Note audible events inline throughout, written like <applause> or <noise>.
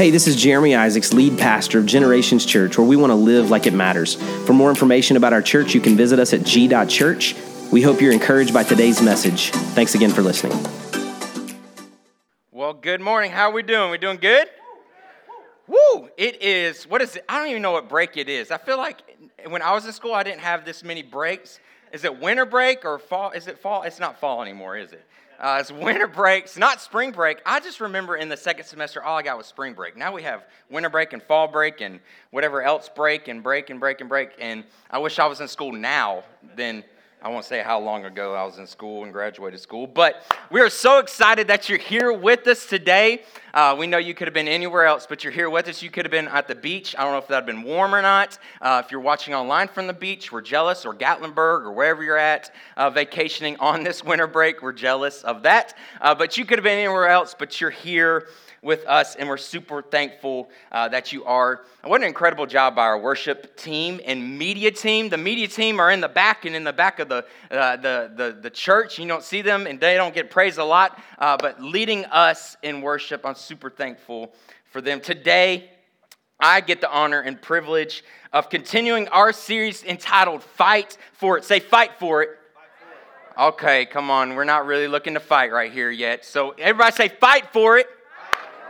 Hey, this is Jeremy Isaacs, lead pastor of Generations Church, where we want to live like it matters. For more information about our church, you can visit us at g.church. We hope you're encouraged by today's message. Thanks again for listening. Well, good morning. How are we doing? We doing good? Woo! It is, what is it? I don't even know what break it is. I feel like when I was in school, I didn't have this many breaks. Is it winter break or fall? Is it fall? It's not fall anymore, is it? Uh, it's winter break. It's not spring break. I just remember in the second semester, all I got was spring break. Now we have winter break and fall break and whatever else break and break and break and break. And I wish I was in school now than I won't say how long ago I was in school and graduated school, but we are so excited that you're here with us today. Uh, we know you could have been anywhere else, but you're here with us. You could have been at the beach. I don't know if that had been warm or not. Uh, if you're watching online from the beach, we're jealous, or Gatlinburg, or wherever you're at uh, vacationing on this winter break, we're jealous of that. Uh, but you could have been anywhere else, but you're here with us, and we're super thankful uh, that you are. What an incredible job by our worship team and media team. The media team are in the back and in the back of the, uh, the, the, the, church. You don't see them, and they don't get praised a lot, uh, but leading us in worship, I'm super thankful for them. Today, I get the honor and privilege of continuing our series entitled Fight for It. Say, Fight for It. Okay, come on. We're not really looking to fight right here yet. So, everybody say, Fight for it.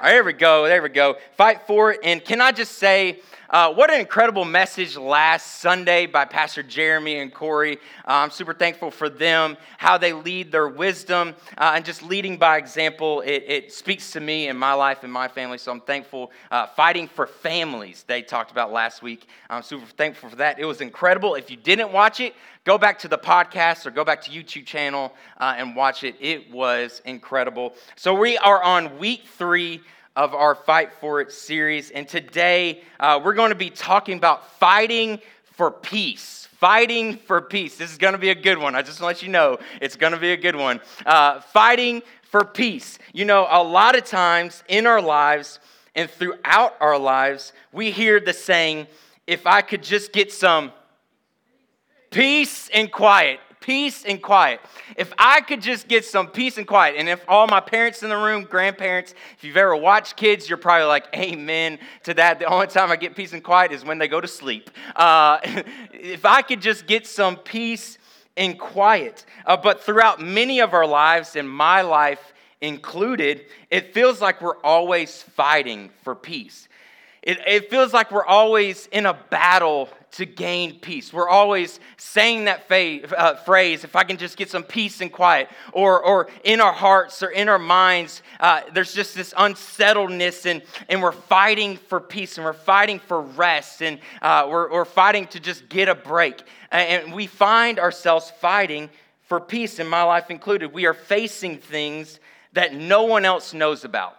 There we go. There we go. Fight for it. And can I just say, uh, what an incredible message last Sunday by Pastor Jeremy and Corey. Uh, I'm super thankful for them, how they lead their wisdom, uh, and just leading by example. It, it, speaks to me and my life and my family, so I'm thankful. Uh, fighting for families, they talked about last week. I'm super thankful for that. It was incredible. If you didn't watch it, go back to the podcast or go back to YouTube channel uh, and watch it. It was incredible. So we are on week three of our Fight for It series. And today uh, we're going to be talking about fighting for peace. Fighting for peace. This is going to be a good one. I just want to let you know it's going to be a good one. Uh, fighting for peace. You know, a lot of times in our lives and throughout our lives, we hear the saying, if I could just get some peace and quiet peace and quiet. If I could just get some peace and quiet, and if all my parents in the room, grandparents, if you've ever watched kids, you're probably like, Amen to that. The only time I get peace and quiet is when they go to sleep. Uh, <laughs> if I could just get some peace and quiet. Uh, but throughout many of our lives, and my life included, it feels like we're always fighting for peace. It, it feels like we're always in a battle to gain peace. We're always saying that fa- uh, phrase, if I can just get some peace and quiet, or, or in our hearts or in our minds, uh, there's just this unsettledness, and, and we're fighting for peace and we're fighting for rest, and uh, we're, we're fighting to just get a break. And we find ourselves fighting for peace, in my life included. We are facing things that no one else knows about.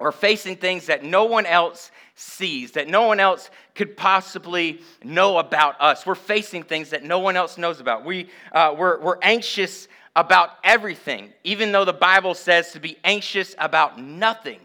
We're facing things that no one else sees, that no one else could possibly know about us. We're facing things that no one else knows about. We, uh, we're, we're anxious about everything, even though the Bible says to be anxious about nothing.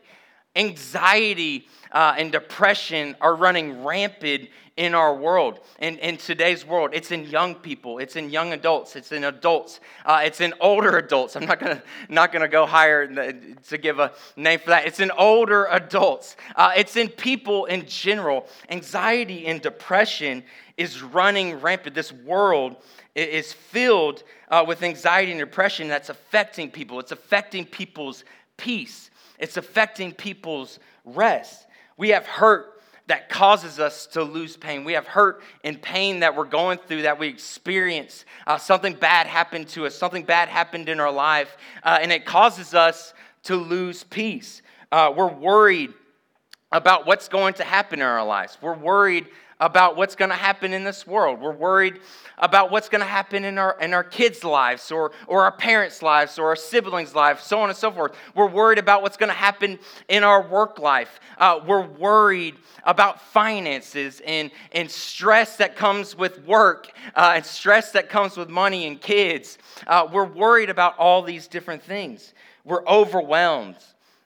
Anxiety uh, and depression are running rampant in our world, in, in today's world. It's in young people, it's in young adults, it's in adults, uh, it's in older adults. I'm not gonna, not gonna go higher to give a name for that. It's in older adults, uh, it's in people in general. Anxiety and depression is running rampant. This world is filled uh, with anxiety and depression that's affecting people, it's affecting people's peace, it's affecting people's rest. We have hurt that causes us to lose pain. We have hurt and pain that we're going through, that we experience. Uh, something bad happened to us, something bad happened in our life, uh, and it causes us to lose peace. Uh, we're worried about what's going to happen in our lives. We're worried about what's going to happen in this world. We're worried about what's going to happen in our, in our kids' lives or, or our parents' lives or our siblings' lives, so on and so forth. We're worried about what's going to happen in our work life. Uh, we're worried about finances and, and stress that comes with work uh, and stress that comes with money and kids. Uh, we're worried about all these different things. We're overwhelmed.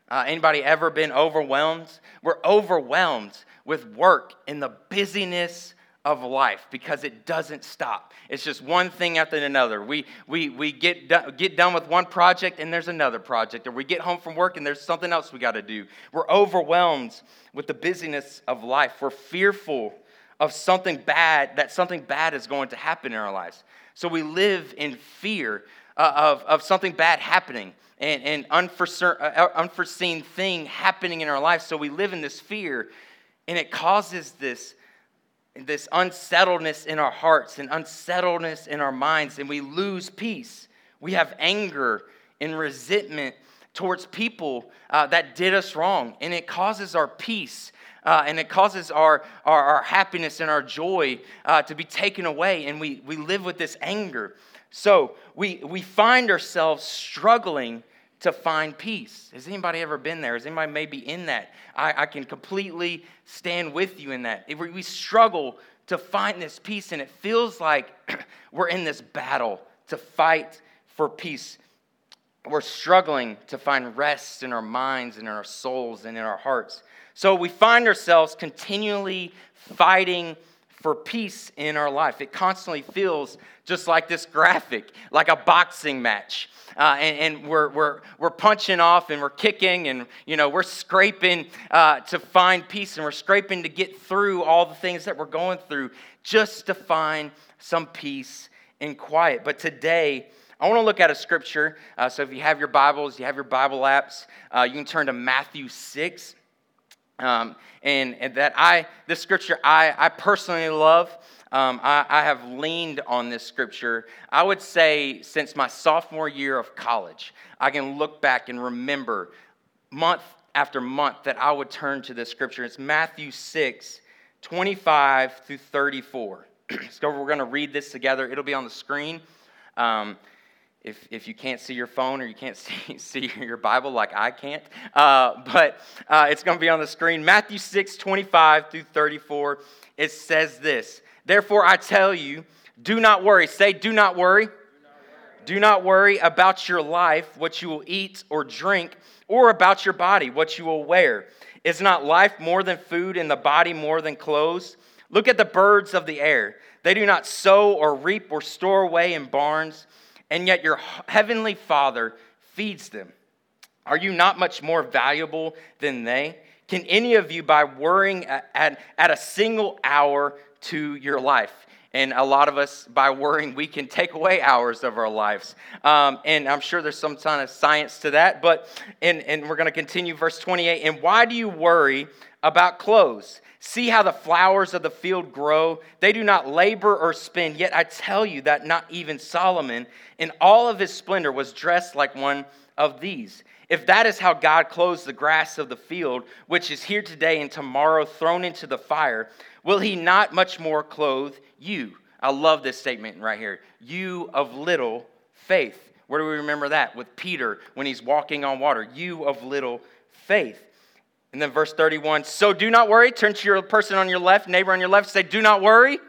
Uh, anybody ever been overwhelmed? We're overwhelmed with work and the busyness of life because it doesn't stop. It's just one thing after another. We, we, we get, do, get done with one project and there's another project, or we get home from work and there's something else we got to do. We're overwhelmed with the busyness of life. We're fearful of something bad, that something bad is going to happen in our lives. So we live in fear uh, of, of something bad happening and, and unforeseen, uh, unforeseen thing happening in our life. So we live in this fear, and it causes this this unsettledness in our hearts and unsettledness in our minds, and we lose peace. We have anger and resentment towards people uh, that did us wrong, and it causes our peace. Uh, and it causes our, our, our, happiness and our joy uh, to be taken away, and we, we live with this anger. So we, we find ourselves struggling to find peace. Has anybody ever been there? Has anybody maybe in that? I, I can completely stand with you in that. If we struggle to find this peace, and it feels like <clears throat> we're in this battle to fight for peace. We're struggling to find rest in our minds and in our souls and in our hearts. So we find ourselves continually fighting for peace in our life. It constantly feels just like this graphic, like a boxing match. Uh, and, and we're, we're, we're punching off and we're kicking and, you know, we're scraping uh, to find peace and we're scraping to get through all the things that we're going through just to find some peace and quiet. But today, I want to look at a scripture. Uh, so if you have your Bibles, you have your Bible apps, uh, you can turn to Matthew 6. Um, and, and, that I, this scripture I, I personally love. Um, I, I, have leaned on this scripture, I would say, since my sophomore year of college. I can look back and remember month after month that I would turn to this scripture. It's Matthew 6, 25 through 34. <clears throat> so we're going to read this together. It'll be on the screen. Um, if, if you can't see your phone or you can't <laughs> see, see your Bible like I can't. Uh, but uh, it's going to be on the screen. Matthew 6, 25 through 34. It says this Therefore, I tell you, do not worry. Say, do not worry. Do not worry, do not worry about your life, what you will eat or drink, or about your body, what you will wear. Is not life more than food and the body more than clothes? Look at the birds of the air. They do not sow or reap or store away in barns and yet your heavenly Father feeds them. Are you not much more valuable than they? Can any of you, by worrying at, at, a single hour to your life, and a lot of us, by worrying, we can take away hours of our lives. Um, and I'm sure there's some kind of science to that, but, and, and we're going to continue verse 28. And why do you worry about clothes? See how the flowers of the field grow. They do not labor or spin. Yet I tell you that not even Solomon, in all of his splendor, was dressed like one of these. If that is how God clothes the grass of the field, which is here today and tomorrow thrown into the fire, will he not much more clothe you? I love this statement right here. You of little faith. Where do we remember that? With Peter when he's walking on water. You of little faith. And then verse 31 So do not worry. Turn to your person on your left, neighbor on your left, say, Do not worry.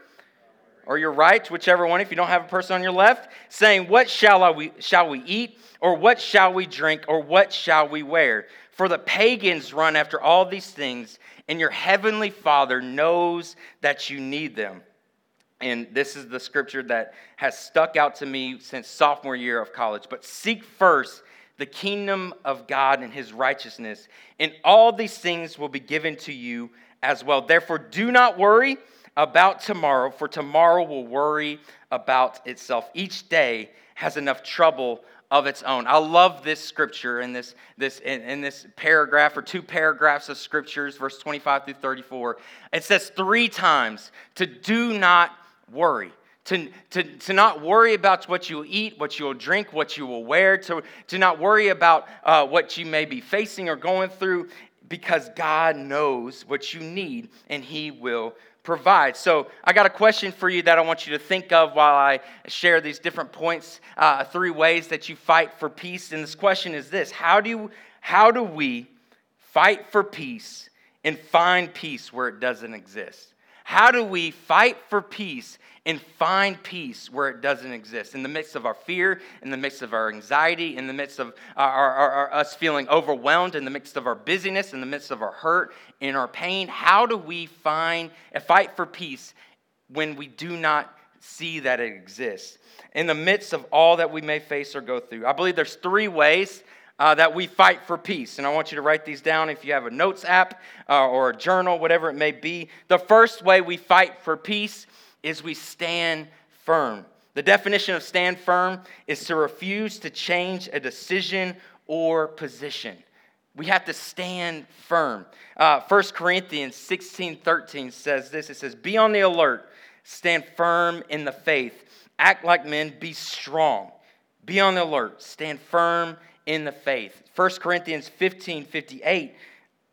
Or your right, whichever one, if you don't have a person on your left, saying, What shall, I we, shall we eat? Or what shall we drink? Or what shall we wear? For the pagans run after all these things, and your heavenly Father knows that you need them. And this is the scripture that has stuck out to me since sophomore year of college. But seek first the kingdom of God and his righteousness, and all these things will be given to you as well. Therefore, do not worry about tomorrow, for tomorrow will worry about itself. Each day has enough trouble of its own. I love this scripture in this, this in, in, this paragraph or two paragraphs of scriptures, verse 25 through 34. It says three times to do not worry to, to, to not worry about what you will eat, what you will drink, what you will wear, to, to not worry about uh, what you may be facing or going through, because God knows what you need and He will provide. So, I got a question for you that I want you to think of while I share these different points, uh, three ways that you fight for peace. And this question is this How do, how do we fight for peace and find peace where it doesn't exist? How do we fight for peace and find peace where it doesn't exist. In the midst of our fear, in the midst of our anxiety, in the midst of uh, our, our, our, us feeling overwhelmed, in the midst of our busyness, in the midst of our hurt, in our pain, how do we find a fight for peace when we do not see that it exists. In the midst of all that we may face or go through, I believe there's three ways uh, that we fight for peace. And I want you to write these down if you have a notes app uh, or a journal, whatever it may be. The first way we fight for peace is we stand firm. The definition of stand firm is to refuse to change a decision or position. We have to stand firm. Uh, 1 Corinthians 16 13 says this it says, Be on the alert, stand firm in the faith, act like men, be strong. Be on the alert, stand firm in the faith. 1 Corinthians 15 58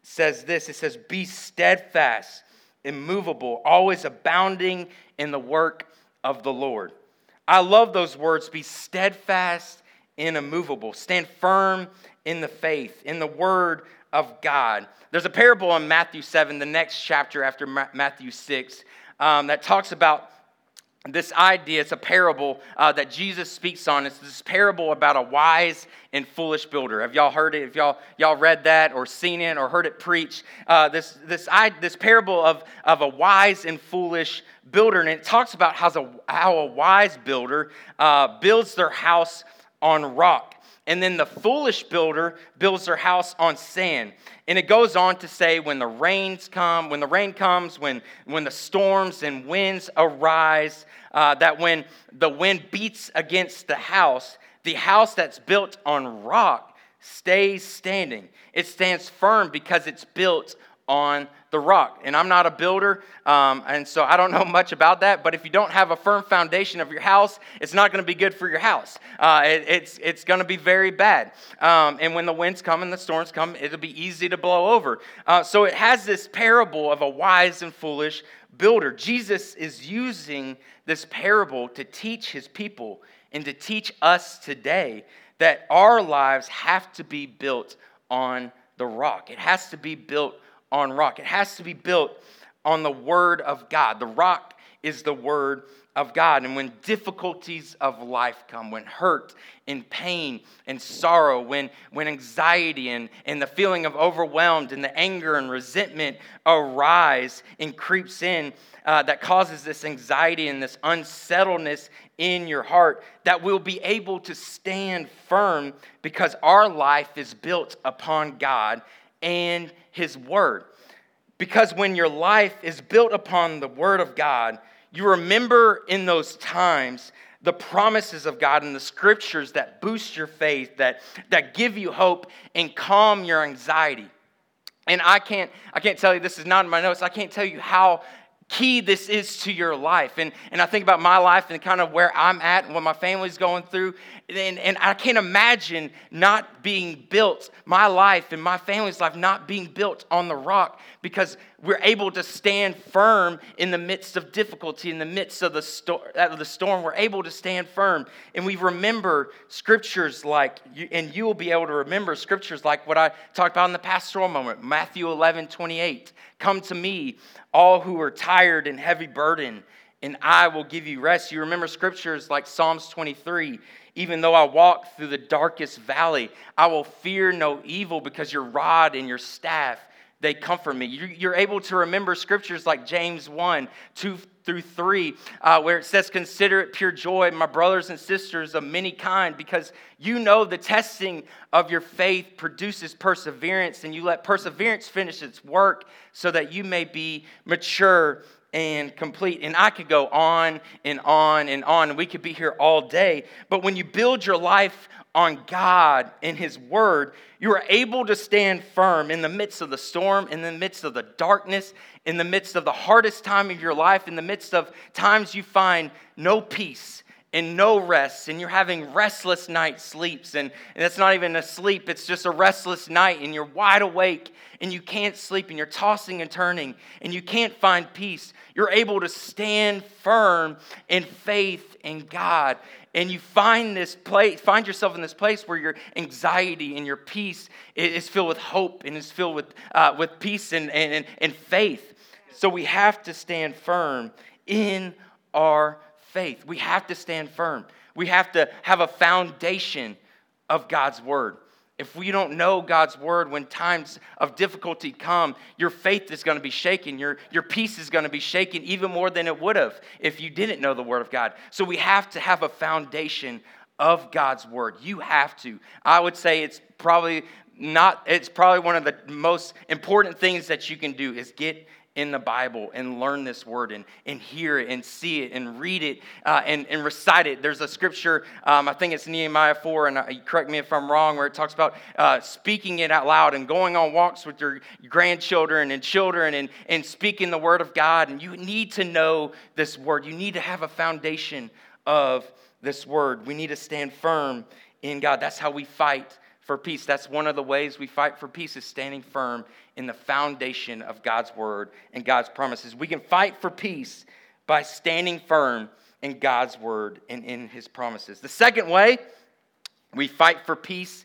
says this it says, Be steadfast, immovable, always abounding in the work of the Lord. I love those words be steadfast and immovable, stand firm in the faith, in the word of God. There's a parable in Matthew 7, the next chapter after Matthew 6, um, that talks about this idea. It's a parable uh, that Jesus speaks on. It's this parable about a wise and foolish builder. Have y'all heard it? Have y'all, y'all read that or seen it or heard it preached? Uh, this, this, I, this parable of, of a wise and foolish builder. And it talks about how, a, how a wise builder uh, builds their house on rock and then the foolish builder builds their house on sand. And it goes on to say when the rains come, when the rain comes, when, when the storms and winds arise, uh, that when the wind beats against the house, the house that's built on rock stays standing. It stands firm because it's built on the rock. And I'm not a builder, um, and so I don't <laughs> know much about that. But if you don't have a firm foundation of your house, it's not going to be good for your house. Uh, it, it's it's going to be very bad. Um, and when the winds come and the storms come, it'll be easy to blow over. Uh, so it has this parable of a wise and foolish builder. Jesus is using this parable to teach his people and to teach us today that our lives have to be built on the rock. It has to be built on rock. It has to be built on the Word of God. The rock is the Word of God. And when difficulties of life come, when hurt and pain and sorrow, when, when anxiety and, and the feeling of overwhelmed and the anger and resentment arise and creeps in, uh, that causes this anxiety and this unsettledness in your heart, that we'll be able to stand firm because our life is built upon God and His Word. Because when your life is built upon the Word of God, you remember in those times the promises of God and the scriptures that boost your faith, that, that give you hope and calm your anxiety. And I can't, I can't tell you, this is not in my notes, I can't tell you how key this is to your life. And, and I think about my life and kind of where I'm at and what my family's going through. And, and I can't imagine not being built, my life and my family's life not being built on the rock because we're able to stand firm in the midst of difficulty, in the midst of the, sto- of the storm. We're able to stand firm. And we remember scriptures like, and you will be able to remember scriptures like what I talked about in the pastoral moment Matthew 11, 28. Come to me, all who are tired and heavy burden, and I will give you rest. You remember scriptures like Psalms 23 even though I walk through the darkest valley, I will fear no evil because your rod and your staff, they comfort me. You're able to remember scriptures like James 1, 2 through 3, uh, where it says, Consider it pure joy, my brothers and sisters of many kind, because you know the testing of your faith produces perseverance, and you let perseverance finish its work so that you may be mature and complete. And I could go on and on and on, we could be here all day. But when you build your life on God and His Word, you are able to stand firm in the midst of the storm, in the midst of the darkness, in the midst of the hardest time of your life, in the midst of times you find no peace and no rest, and you're having restless night sleeps, and, and it's not even a sleep, it's just a restless night, and you're wide awake and you can't sleep, and you're tossing and turning, and you can't find peace. You're able to stand firm in faith in God. And you find this place, find yourself in this place where your anxiety and your peace is filled with hope and is filled with, uh, with peace and, and, and faith. So we have to stand firm in our faith. We have to stand firm. We have to have a foundation of God's word. if we don't know God's word when times of difficulty come, your faith is going to be shaken. Your, your peace is going to be shaken even more than it would have if you didn't know the word of God. So we have to have a foundation of God's word. You have to. I would say it's probably not, it's probably one of the most important things that you can do is get in the Bible and learn this word and, and hear it and see it and read it uh, and, and recite it. There's a scripture, um, I think it's Nehemiah 4, and uh, correct me if I'm wrong, where it talks about uh, speaking it out loud and going on walks with your grandchildren and children and, and speaking the word of God. And you need to know this word. You need to have a foundation of this word. We need to stand firm in God. That's how we fight for peace. That's one of the ways we fight for peace is standing firm in the foundation of God's word and God's promises. We can fight for peace by standing firm in God's word and in his promises. The second way we fight for peace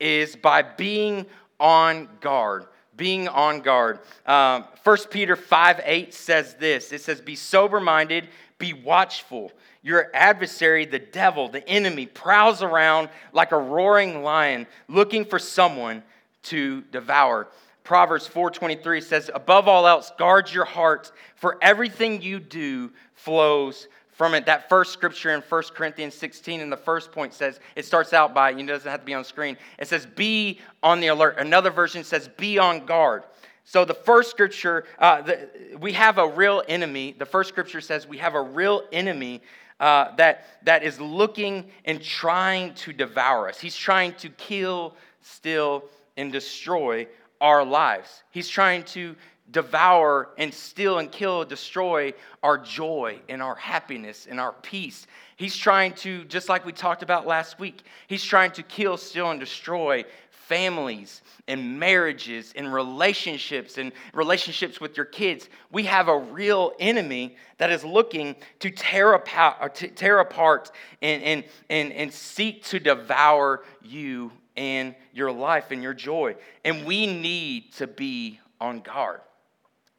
is by being on guard. Being on guard. Um, 1 Peter 5 8 says this it says, Be sober minded, be watchful. Your adversary, the devil, the enemy, prowls around like a roaring lion looking for someone to devour. Proverbs 4:23 says, "Above all else, guard your heart, for everything you do flows from it." That first scripture in 1 Corinthians 16 in the first point says, it starts out by, you know, it doesn't have to be on screen. It says, "Be on the alert." Another version says, "Be on guard." So the first scripture, uh, the, we have a real enemy. The first scripture says we have a real enemy uh, that, that is looking and trying to devour us. He's trying to kill, steal, and destroy our lives. He's trying to devour and steal and kill, destroy our joy and our happiness and our peace. He's trying to, just like we talked about last week, he's trying to kill, steal, and destroy families and marriages and relationships and relationships with your kids. We have a real enemy that is looking to tear apart, uh, to tear apart and, and, and, and seek to devour you and your life and your joy. And we need to be on guard.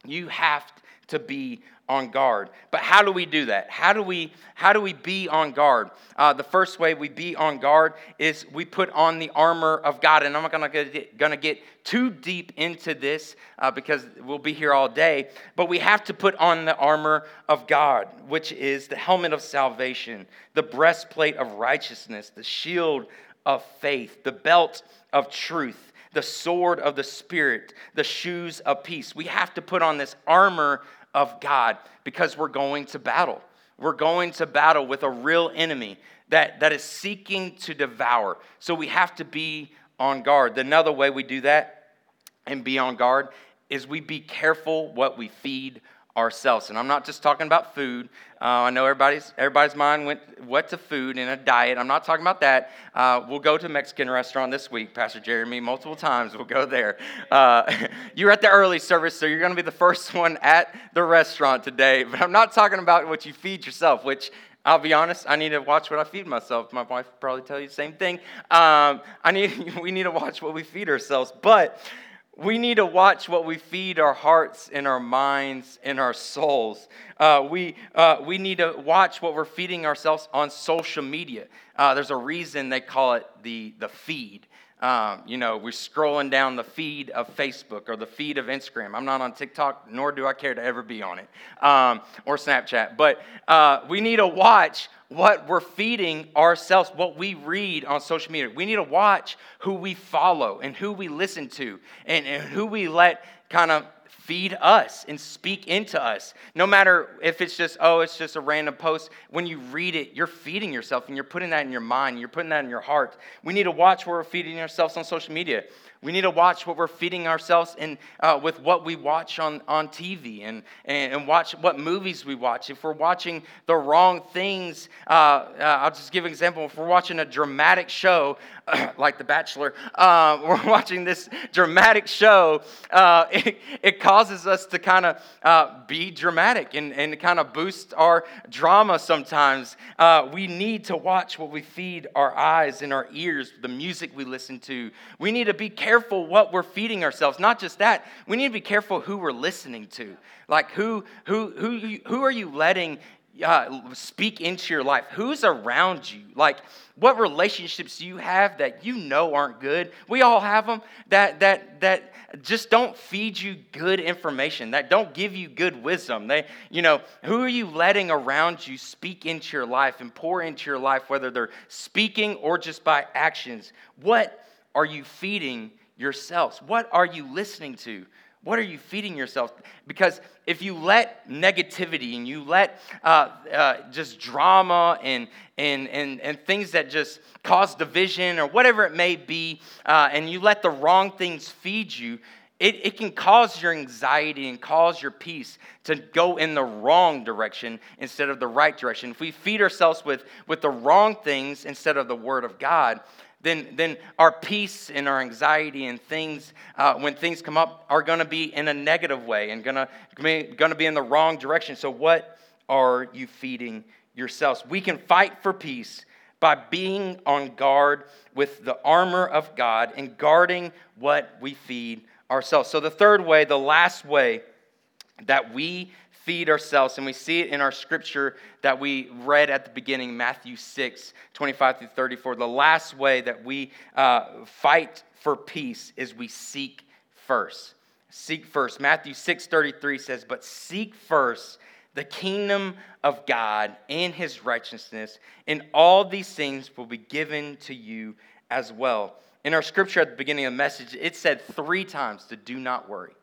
You have to be on guard. But how do we do that? How do we how do we be on guard? Uh, the first way we be on guard is we put on the armor of God. And I'm not gonna get, gonna get too deep into this uh, because we'll be here all day. But we have to put on the armor of God, which is the helmet of salvation, the breastplate of righteousness, the shield of faith, the belt of truth the sword of the Spirit, the shoes of peace. We have to put on this armor of God because we're going to battle. We're going to battle with a real enemy that, that is seeking to devour. So we have to be on guard. Another way we do that and be on guard is we be careful what we feed ourselves. And I'm not just talking about food. Uh, I know everybody's, everybody's mind went, went to food and a diet. I'm not talking about that. Uh, we'll go to a Mexican restaurant this week, Pastor Jeremy, multiple times. We'll go there. Uh, <laughs> you're at the early service, so you're going to be the first <laughs> one at the restaurant today. But I'm not talking about what you feed yourself, which I'll be honest, I need to watch what I feed myself. My wife probably tell you the same thing. Um, I need, <laughs> we need to watch what we feed ourselves. But we need to watch what we feed our hearts and our minds and our souls. Uh, we, uh, we need to watch what we're feeding ourselves on social media. Uh, there's a reason they call it the, the feed. Um, you know, we're scrolling down the feed of Facebook or the feed of Instagram. I'm not on TikTok, nor do I care to ever be on it, um, or Snapchat. But uh, we need to watch what we're feeding ourselves, what we read on social media. We need to watch who we follow and who we listen to and, and who we let kind of feed us and speak into us. No matter if it's just, oh, it's just a random post. When you read it, you're feeding yourself and you're putting that in your mind, you're putting that in your heart. We need to watch where we're feeding ourselves on social media. We need to watch what we're feeding ourselves in, uh, with what we watch on, on TV and, and, and, watch what movies we watch. If we're watching the wrong things, uh, uh, I'll just give an example. If we're watching a dramatic show <coughs> like The Bachelor, uh, <laughs> we're watching this dramatic show, uh, <laughs> it, it, causes us to kind of uh, be dramatic and, and kind of boost our drama sometimes. we need to watch what we feed our eyes and our ears, the music we listen to. We need to be careful what we're feeding ourselves. Not just that, we need to be careful who we're listening to. Like who who who who are you letting uh, speak into your life? Who's around you? Like, what relationships do you have that you know aren't good? We all have them that that that just don't feed you good information, that don't give you good wisdom. They, you know, who are you letting around you speak into your life and pour into your life, whether they're speaking or just by actions? What are you feeding yourselves? What are you listening to? What are you feeding yourself? Because if you let negativity and you let uh, uh, just drama and, and, and, and things that just cause division or whatever it may be, uh, and you let the wrong things feed you, it, it can cause your anxiety and cause your peace to go in the wrong direction instead of the right direction. If we feed ourselves with, with the wrong things instead of the Word of God, then, then our peace and our anxiety and things, uh, when things come up, are going to be in a negative way and going to be in the wrong direction. So, what are you feeding yourselves? We can fight for peace by being on guard with the armor of God and guarding what we feed ourselves. So, the third way, the last way that we feed ourselves. And we see it in our scripture that we read at the beginning, Matthew 6, 25 through 34. The last way that we uh, fight for peace is we seek first. Seek first. Matthew 6, 33 says, But seek first the kingdom of God and his righteousness, and all these things will be given to you as well. In our scripture at the beginning of the message, it said three times to do not worry.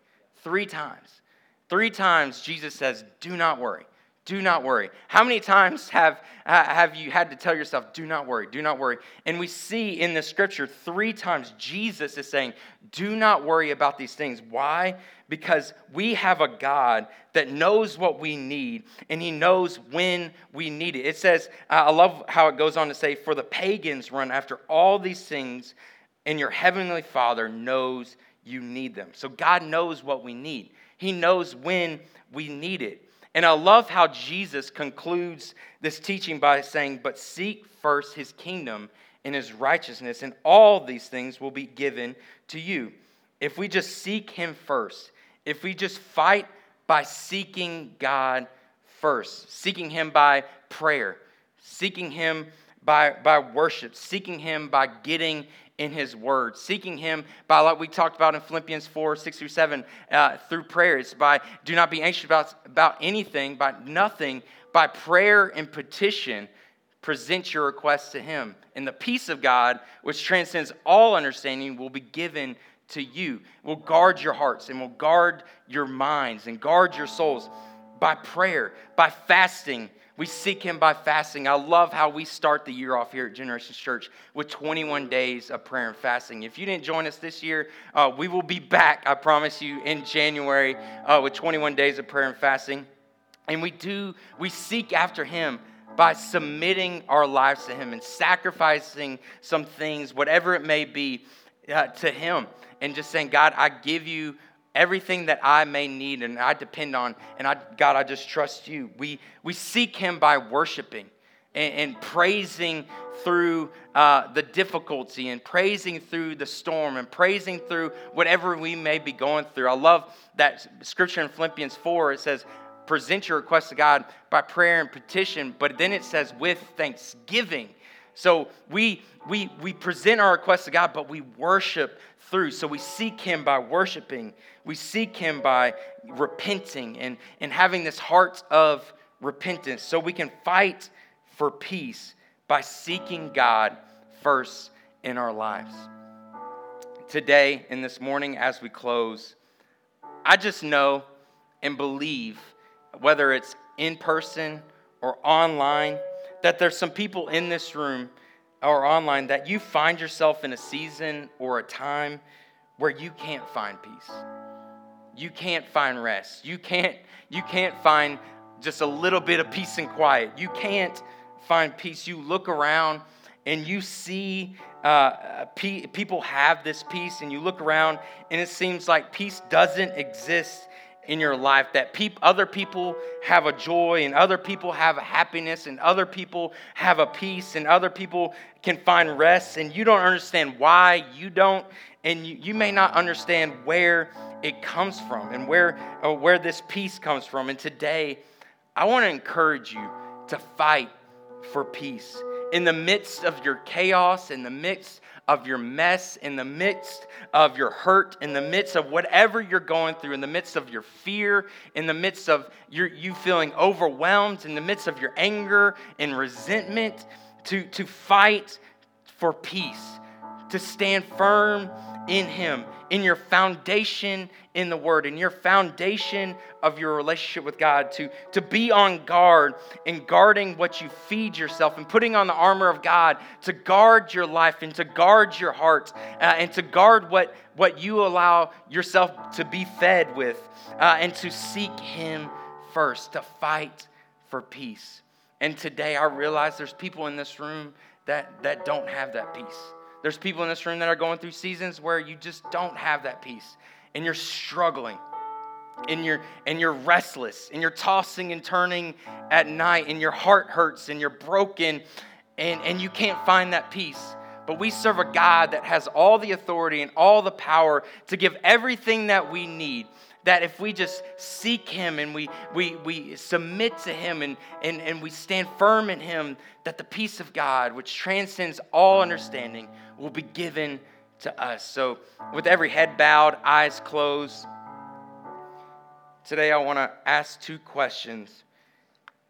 Three times. Three times Jesus says, Do not worry. Do not worry. How many times have, have you had to tell yourself, Do not worry, do not worry? And we see in the scripture three times Jesus is saying, Do not worry about these things. Why? Because we have a God that knows what we need and he knows when we need it. It says, I love how it goes on to say, For the pagans run after all these things, and your heavenly Father knows you need them. So God knows what we need. He knows when we need it. And I love how Jesus concludes this teaching by saying, But seek first his kingdom and his righteousness, and all these things will be given to you. If we just seek him first, if we just fight by seeking God first, seeking him by prayer, seeking him by, by worship, seeking him by getting in his word, seeking him by, like we talked about in Philippians 4 6 through 7, uh, through prayers, by do not be anxious about, about anything, by nothing, by prayer and petition, present your requests to him. And the peace of God, which transcends all understanding, will be given to you, will guard your hearts and will guard your minds and guard your souls by prayer, by fasting we seek Him by fasting. I love how we start the year off here at Generations Church with 21 days of prayer and fasting. If you didn't join us this year, uh, we will be back, I promise you, in January uh, with 21 days of prayer and fasting. And we do, we seek after Him by submitting our lives to Him and sacrificing some things, whatever it may be, uh, to Him. And just saying, God, I give you everything that I may need and I depend on. And I, God, I just trust you. We, we seek Him by worshiping and, and praising through uh, the difficulty and praising through the storm and praising through whatever we may be going through. I love that scripture in Philippians 4. It says, present your request to God by prayer and petition, but then it says with thanksgiving. So we, we, we present our requests to God, but we worship through. So we seek Him by worshiping, we seek Him by repenting and, and having this heart of repentance. So we can fight for peace by seeking God first in our lives. Today and this morning, as we close, I just know and believe, whether it's in person or online, that there's some people in this room or online that you find yourself in a season or a time where you can't find peace. You can't find rest. You can't, you can't find just a little bit of peace and quiet. You can't find peace. You look around and you see uh, pe- people have this peace, and you look around and it seems like peace doesn't exist in your life that other people have a joy and other people have a happiness and other people have a peace and other people can find rest and you don't understand why you don't and you, you may not understand where it comes from and where, uh, where this peace comes from and today I want to encourage you to fight for peace. In the midst of your chaos, in the midst of your mess, in the midst of your hurt, in the midst of whatever you're going through, in the midst of your fear, in the midst of your, you feeling overwhelmed, in the midst of your anger and resentment, to, to fight for peace, to stand firm in Him, in your foundation in the Word, in your foundation of your relationship with God, to, to be on guard in guarding what you feed yourself and putting on the armor of God to guard your life and to guard your heart uh, and to guard what, what you allow yourself to be fed with uh, and to seek Him first, to fight for peace. And today I realize there's people in this room that, that don't have that peace. There's people in this room that are going through seasons where you just don't have that peace and you're struggling and you're and you're restless and you're tossing and turning at night and your heart hurts and you're broken and, and you can't find that peace. But we serve a God that has all the authority and all the power to give everything that we need that if we just seek him and we, we, we submit to him and, and, and we stand firm in him, that the peace of God, which transcends all understanding, will be given to us. So, with every head bowed, eyes closed, today I want to ask two questions.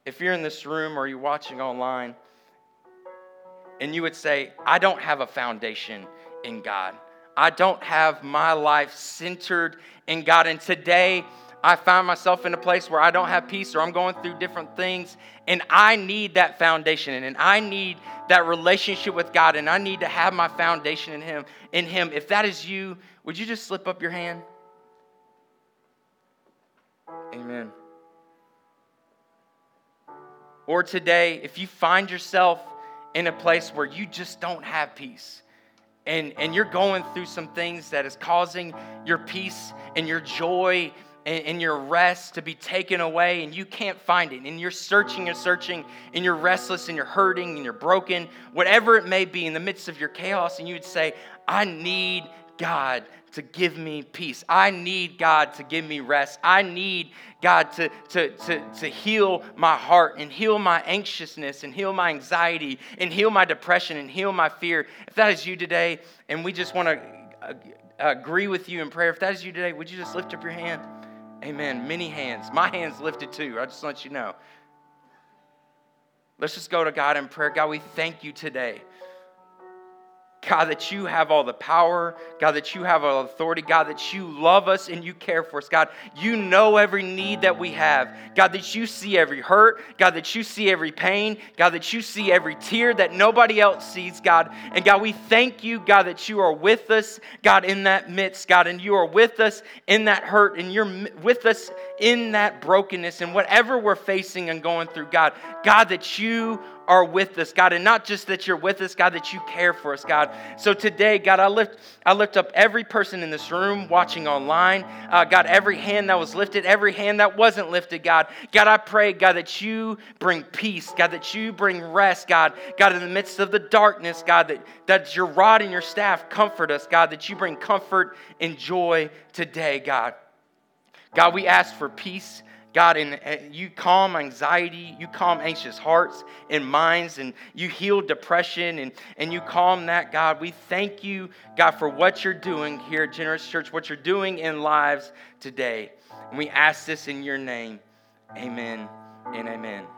If you're in this room or you're watching online, and you would say, I don't have a foundation in God. I don't have my life centered in God. And today, I find myself in a place where I don't have peace or I'm going through different things, and I need that foundation, and I need that relationship with God, and I need to have my foundation in Him. In Him, if that is you, would you just slip up your hand? Amen. Or today, if you find yourself in a place where you just don't have peace, and, and you're going through some things that is causing your peace and your joy and, and, your rest to be taken away and you can't find it. And you're searching and searching and you're restless and you're hurting and you're broken whatever it may be in the midst of your chaos and you would say i need god to give me peace. I need God to give me rest. I need God to, to, to, to heal my heart and heal my anxiousness and heal my anxiety and heal my depression and heal my fear. If that is you today, and we just want to agree with you in prayer, if that is you today, would you just lift up your hand? Amen. Many hands. My hand's lifted too. I just want you to know. Let's just go to God in prayer. God, we thank you today God, that you have all the power. God, that you have all authority. God, that you love us and you care for us. God, you know every need that we have. God, that you see every hurt. God, that you see every pain. God, that you see every tear that nobody else sees, God. And God, we thank you, God, that you are with us, God, in that midst, God, and you are with us in that hurt, and you're with us in that brokenness and whatever we're facing and going through, God. God, that you are with us, God, and not just that you're with us, God, that you care for us, God. So today, God, I lift, I lift up every person in this room watching online, uh, God, every hand that was lifted, every hand that wasn't lifted, God. God, I pray, God, that you bring peace, God, that you bring rest, God, God, in the midst of the darkness, God, that, that your rod and your staff comfort us, God, that you bring comfort and joy today, God. God, we ask for peace God, and you calm anxiety, you calm anxious hearts and minds, and you heal depression, and, and you calm that, God. We thank you, God, for what you're doing here at Generations Church, what you're doing in lives today. And we ask this in your name. Amen and amen.